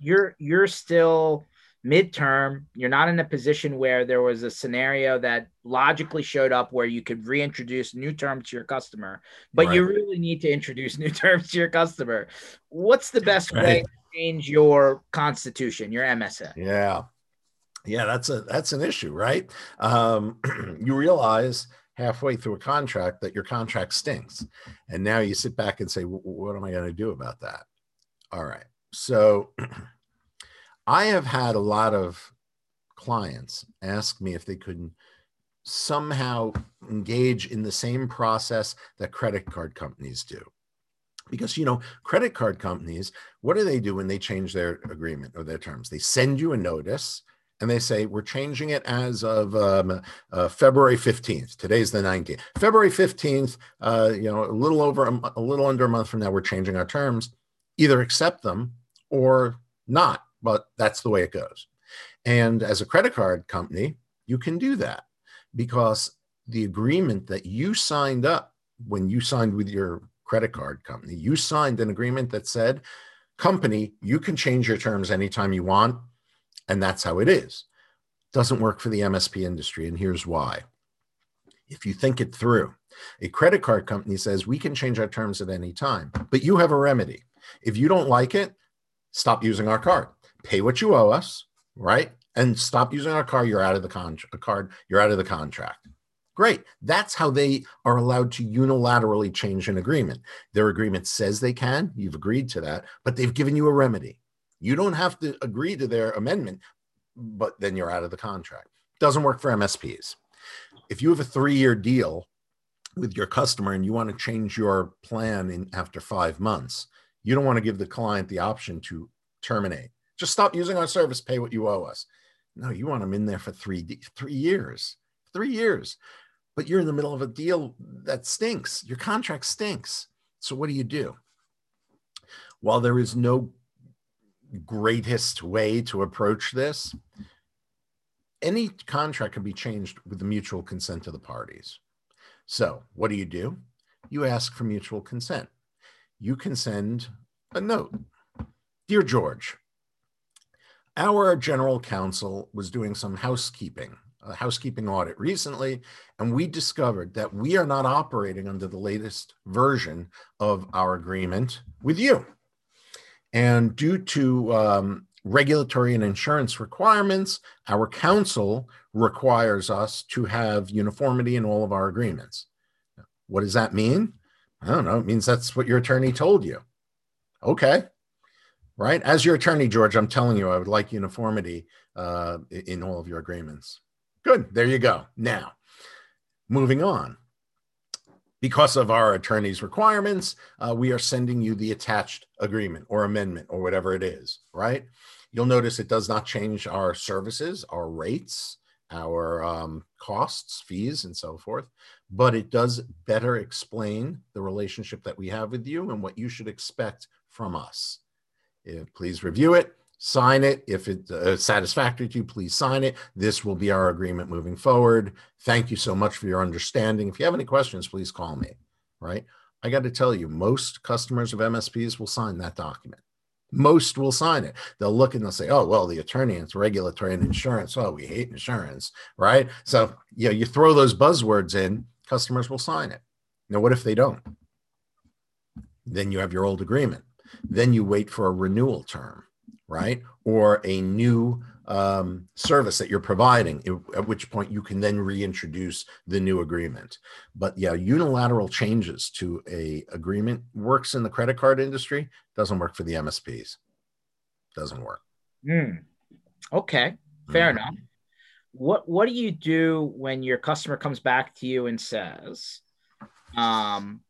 you're you're still midterm you're not in a position where there was a scenario that logically showed up where you could reintroduce new terms to your customer but right. you really need to introduce new terms to your customer what's the best right. way to change your constitution, your MSA. Yeah. Yeah, that's a that's an issue, right? Um, you realize halfway through a contract that your contract stinks. And now you sit back and say, what am I going to do about that? All right. So I have had a lot of clients ask me if they could somehow engage in the same process that credit card companies do. Because you know credit card companies what do they do when they change their agreement or their terms? They send you a notice and they say we're changing it as of um, uh, february 15th today's the 19th february 15th uh, you know a little over a, a little under a month from now we're changing our terms. Either accept them or not but that's the way it goes and as a credit card company you can do that because the agreement that you signed up when you signed with your credit card company. You signed an agreement that said, company, you can change your terms anytime you want. And that's how it is. Doesn't work for the MSP industry. And here's why. If you think it through, a credit card company says, we can change our terms at any time, but you have a remedy. If you don't like it, stop using our card, pay what you owe us, right? And stop using our car. You're out of the con- card. You're out of the contract. Great. That's how they are allowed to unilaterally change an agreement. Their agreement says they can. You've agreed to that, but they've given you a remedy. You don't have to agree to their amendment, but then you're out of the contract. Doesn't work for MSPs. If you have a three year deal with your customer and you want to change your plan in after five months, you don't want to give the client the option to terminate. Just stop using our service, pay what you owe us. No, you want them in there for three three years. Three years but you're in the middle of a deal that stinks. Your contract stinks. So what do you do? While there is no greatest way to approach this, any contract can be changed with the mutual consent of the parties. So what do you do? You ask for mutual consent. You can send a note. Dear George, our general counsel was doing some housekeeping a housekeeping audit recently, and we discovered that we are not operating under the latest version of our agreement with you. And due to um, regulatory and insurance requirements, our counsel requires us to have uniformity in all of our agreements. What does that mean? I don't know. It means that's what your attorney told you. Okay. Right. As your attorney, George, I'm telling you, I would like uniformity uh, in all of your agreements. Good. There you go. Now, moving on. Because of our attorney's requirements, uh, we are sending you the attached agreement or amendment or whatever it is, right? You'll notice it does not change our services, our rates, our um, costs, fees, and so forth, but it does better explain the relationship that we have with you and what you should expect from us. Please review it sign it. If it's uh, satisfactory to you, please sign it. This will be our agreement moving forward. Thank you so much for your understanding. If you have any questions, please call me. Right. I got to tell you, most customers of MSPs will sign that document. Most will sign it. They'll look and they'll say, "Oh, well, the attorney, it's regulatory and insurance. Oh, we hate insurance, right?" So, you know, you throw those buzzwords in, customers will sign it. Now, what if they don't? Then you have your old agreement. Then you wait for a renewal term right? Or a new um, service that you're providing, at which point you can then reintroduce the new agreement. But yeah, unilateral changes to a agreement works in the credit card industry, doesn't work for the MSPs. Doesn't work. Mm. Okay, fair mm. enough. What what do you do when your customer comes back to you and says, um,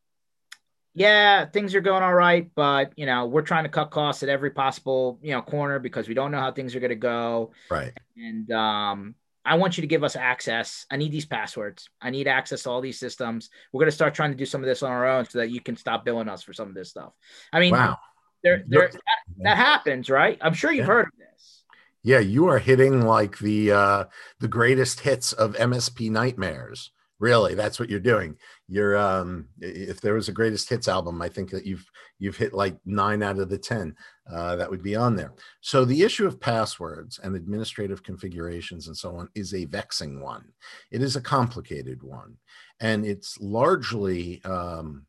yeah, things are going all right, but you know, we're trying to cut costs at every possible, you know, corner because we don't know how things are going to go. Right. And um, I want you to give us access. I need these passwords. I need access to all these systems. We're going to start trying to do some of this on our own so that you can stop billing us for some of this stuff. I mean, wow. there, there, that, that happens, right? I'm sure you've yeah. heard of this. Yeah, you are hitting like the uh, the greatest hits of MSP nightmares really that's what you're doing you're um if there was a greatest hits album i think that you've you've hit like nine out of the ten uh, that would be on there. So the issue of passwords and administrative configurations and so on is a vexing one. It is a complicated one. And it's largely um,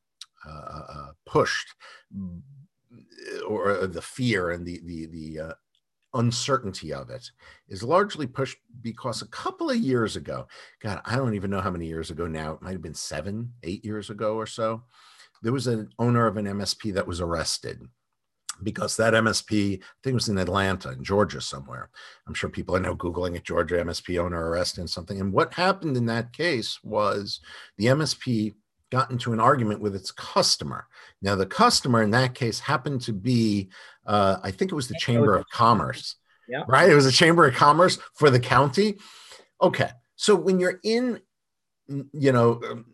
uh, uh, uh pushed or the fear and the the the uh, uncertainty of it is largely pushed because a couple of years ago, God, I don't even know how many years ago now, it might have been seven, eight years ago or so, there was an owner of an MSP that was arrested because that MSP, I think it was in Atlanta, in Georgia somewhere. I'm sure people are now Googling it, Georgia MSP owner arrested and something. And what happened in that case was the MSP got into an argument with its customer. Now, the customer in that case happened to be, uh, I think it was the Chamber of Commerce, yeah. right? It was a Chamber of Commerce for the county. Okay. So when you're in, you know, um,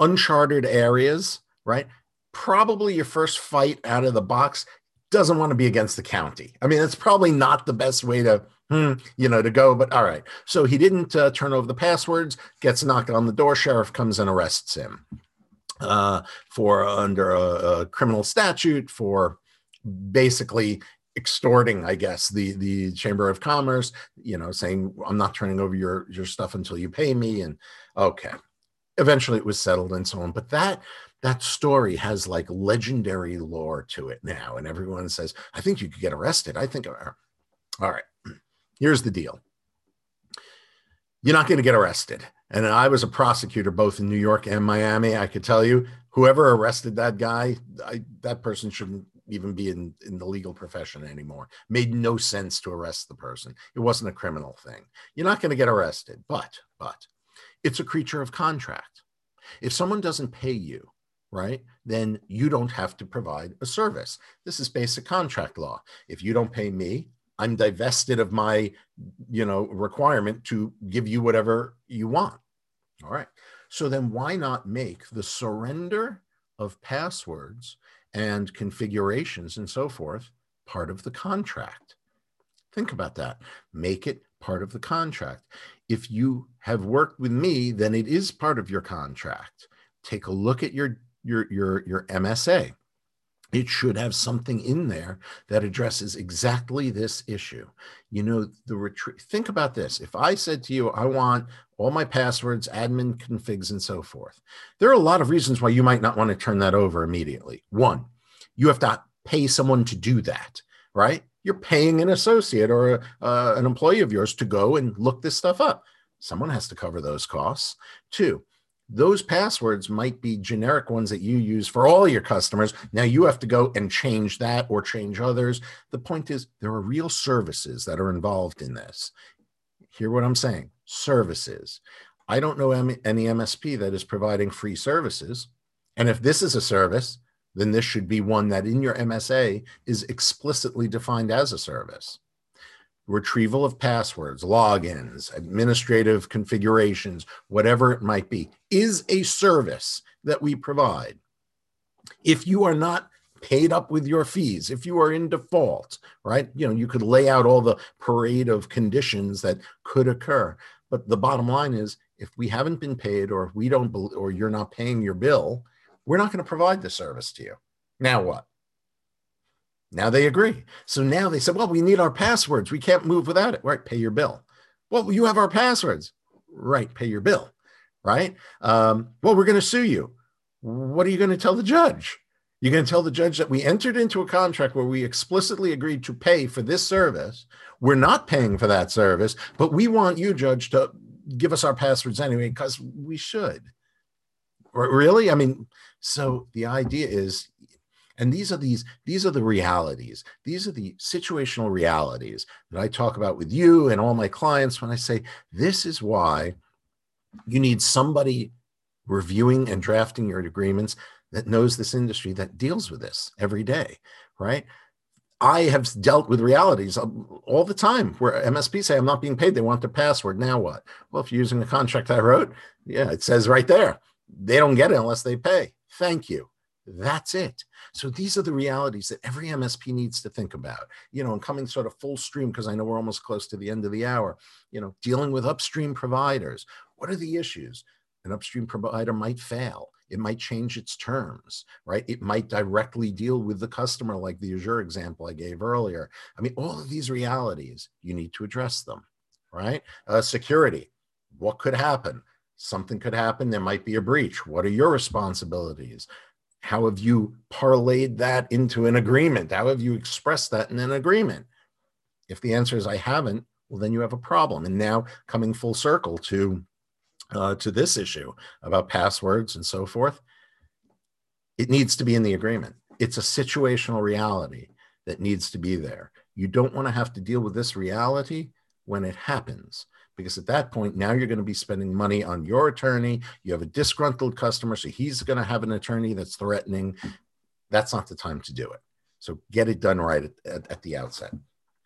uncharted areas, right? Probably your first fight out of the box doesn't want to be against the county. I mean, it's probably not the best way to, hmm, you know, to go. But all right. So he didn't uh, turn over the passwords. Gets knocked on the door. Sheriff comes and arrests him uh, for under a, a criminal statute for basically extorting i guess the the chamber of commerce you know saying i'm not turning over your your stuff until you pay me and okay. Eventually it was settled and so on but that that story has like legendary lore to it now and everyone says i think you could get arrested. I think uh, all right here's the deal. You're not going to get arrested. And i was a prosecutor both in new york and miami. I could tell you whoever arrested that guy I, that person shouldn't even be in, in the legal profession anymore made no sense to arrest the person it wasn't a criminal thing you're not going to get arrested but but it's a creature of contract if someone doesn't pay you right, then you don't have to provide a service. This is basic contract law. If you don't pay me, I'm divested of my, you know, requirement to give you whatever you want. All right. So then why not make the surrender of passwords and configurations and so forth part of the contract? Think about that. Make it part of the contract. If you have worked with me, then it is part of your contract. Take a look at your your your your MSA. It should have something in there that addresses exactly this issue. You know, the retreat. Think about this. If I said to you, I want all my passwords, admin configs, and so forth, there are a lot of reasons why you might not want to turn that over immediately. One, you have to pay someone to do that, right? You're paying an associate or a, uh, an employee of yours to go and look this stuff up. Someone has to cover those costs. Two, those passwords might be generic ones that you use for all your customers. Now you have to go and change that or change others. The point is, there are real services that are involved in this. Hear what I'm saying services. I don't know any MSP that is providing free services. And if this is a service, then this should be one that in your MSA is explicitly defined as a service retrieval of passwords, logins, administrative configurations, whatever it might be, is a service that we provide. If you are not paid up with your fees, if you are in default, right? You know, you could lay out all the parade of conditions that could occur. But the bottom line is if we haven't been paid or if we don't or you're not paying your bill, we're not going to provide the service to you. Now what? Now they agree. So now they said, well, we need our passwords. We can't move without it. Right. Pay your bill. Well, you have our passwords. Right. Pay your bill. Right. Um, well, we're going to sue you. What are you going to tell the judge? You're going to tell the judge that we entered into a contract where we explicitly agreed to pay for this service. We're not paying for that service, but we want you, judge, to give us our passwords anyway because we should. Really? I mean, so the idea is and these are these these are the realities these are the situational realities that i talk about with you and all my clients when i say this is why you need somebody reviewing and drafting your agreements that knows this industry that deals with this every day right I have dealt with realities all the time where MSPs say I'm not being paid. They want the password. Now what? Well, if you're using the contract I wrote, yeah, it says right there. They don't get it unless they pay. Thank you. That's it. So these are the realities that every MSP needs to think about, you know, and coming sort of full stream, because I know we're almost close to the end of the hour, you know, dealing with upstream providers. What are the issues? An upstream provider might fail. It might change its terms, right? It might directly deal with the customer, like the Azure example I gave earlier. I mean, all of these realities, you need to address them, right? Uh, security, what could happen? Something could happen. There might be a breach. What are your responsibilities? How have you parlayed that into an agreement? How have you expressed that in an agreement? If the answer is I haven't, well, then you have a problem. And now coming full circle to uh, to this issue about passwords and so forth, it needs to be in the agreement. It's a situational reality that needs to be there. You don't want to have to deal with this reality when it happens because at that point now you're going to be spending money on your attorney. You have a disgruntled customer so he's going to have an attorney that's threatening. That's not the time to do it. So get it done right at, at, at the outset.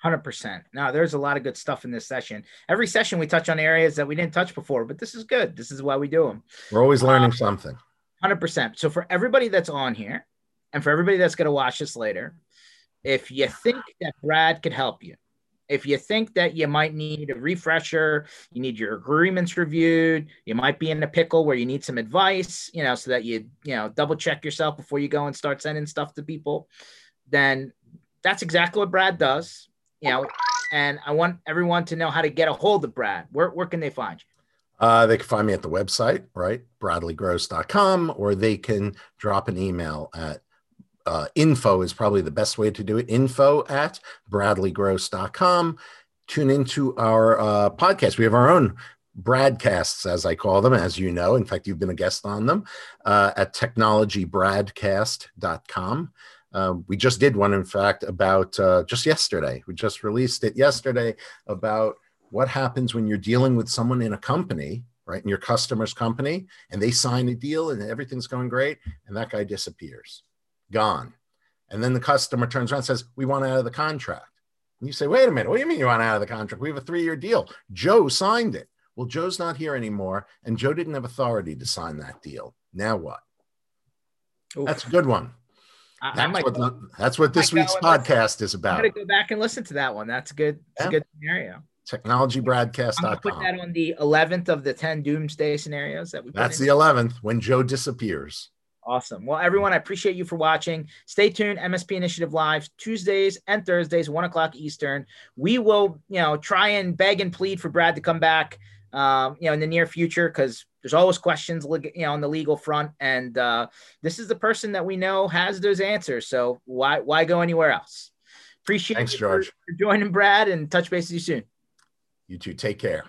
100% now there's a lot of good stuff in this session. Every session we touch on areas that we didn't touch before but this is good. This is why we do them we're always learning um, something 100% so for everybody that's on here and for everybody that's going to watch this later if you think that brad could help you if you think that you might need a refresher, you need your agreements reviewed, you might be in a pickle where you need some advice, you know, so that you, you know, double check yourself before you go and start sending stuff to people, then that's exactly what Brad does, you know, and I want everyone to know how to get a hold of Brad. Where, where can they find you? Uh, they can find me at the website, right? bradleygross.com, or they can drop an email at uh, info is probably the best way to do it. Info at bradleygross.com. Tune into our uh, podcast. We have our own broadcasts, as I call them, as you know. In fact, you've been a guest on them uh, at technologybradcast.com. Uh, we just did one, in fact, about uh, just yesterday. We just released it yesterday about what happens when you're dealing with someone in a company, right, in your customer's company, and they sign a deal and everything's going great, and that guy disappears gone. And then the customer turns around and says, We want out of the contract. And you say, Wait a minute, what do you mean you want out of the contract? We have a three year deal. Joe signed it. Well, Joe's not here anymore, and Joe didn't have authority to sign that deal. Now what? That's a good one. that's, what the, that's what this week's podcast is about. I'm gonna go back and listen to that one. That's a good. That's yeah. a good scenario. Technologybradcast.com. Put that on the 11th of the 10 doomsday scenarios that we. That's the 11th when Joe disappears. Awesome. Well, everyone, I appreciate you for watching. Stay tuned. MSP Initiative Live Tuesdays and Thursdays, one o'clock Eastern. We will, you know, try and beg and plead for Brad to come back, um, you know, in the near future because there's always questions, you know, on the legal front, and uh, this is the person that we know has those answers. So why why go anywhere else? Appreciate Thanks, George, for, for joining Brad, and touch base with you soon. You too. Take care.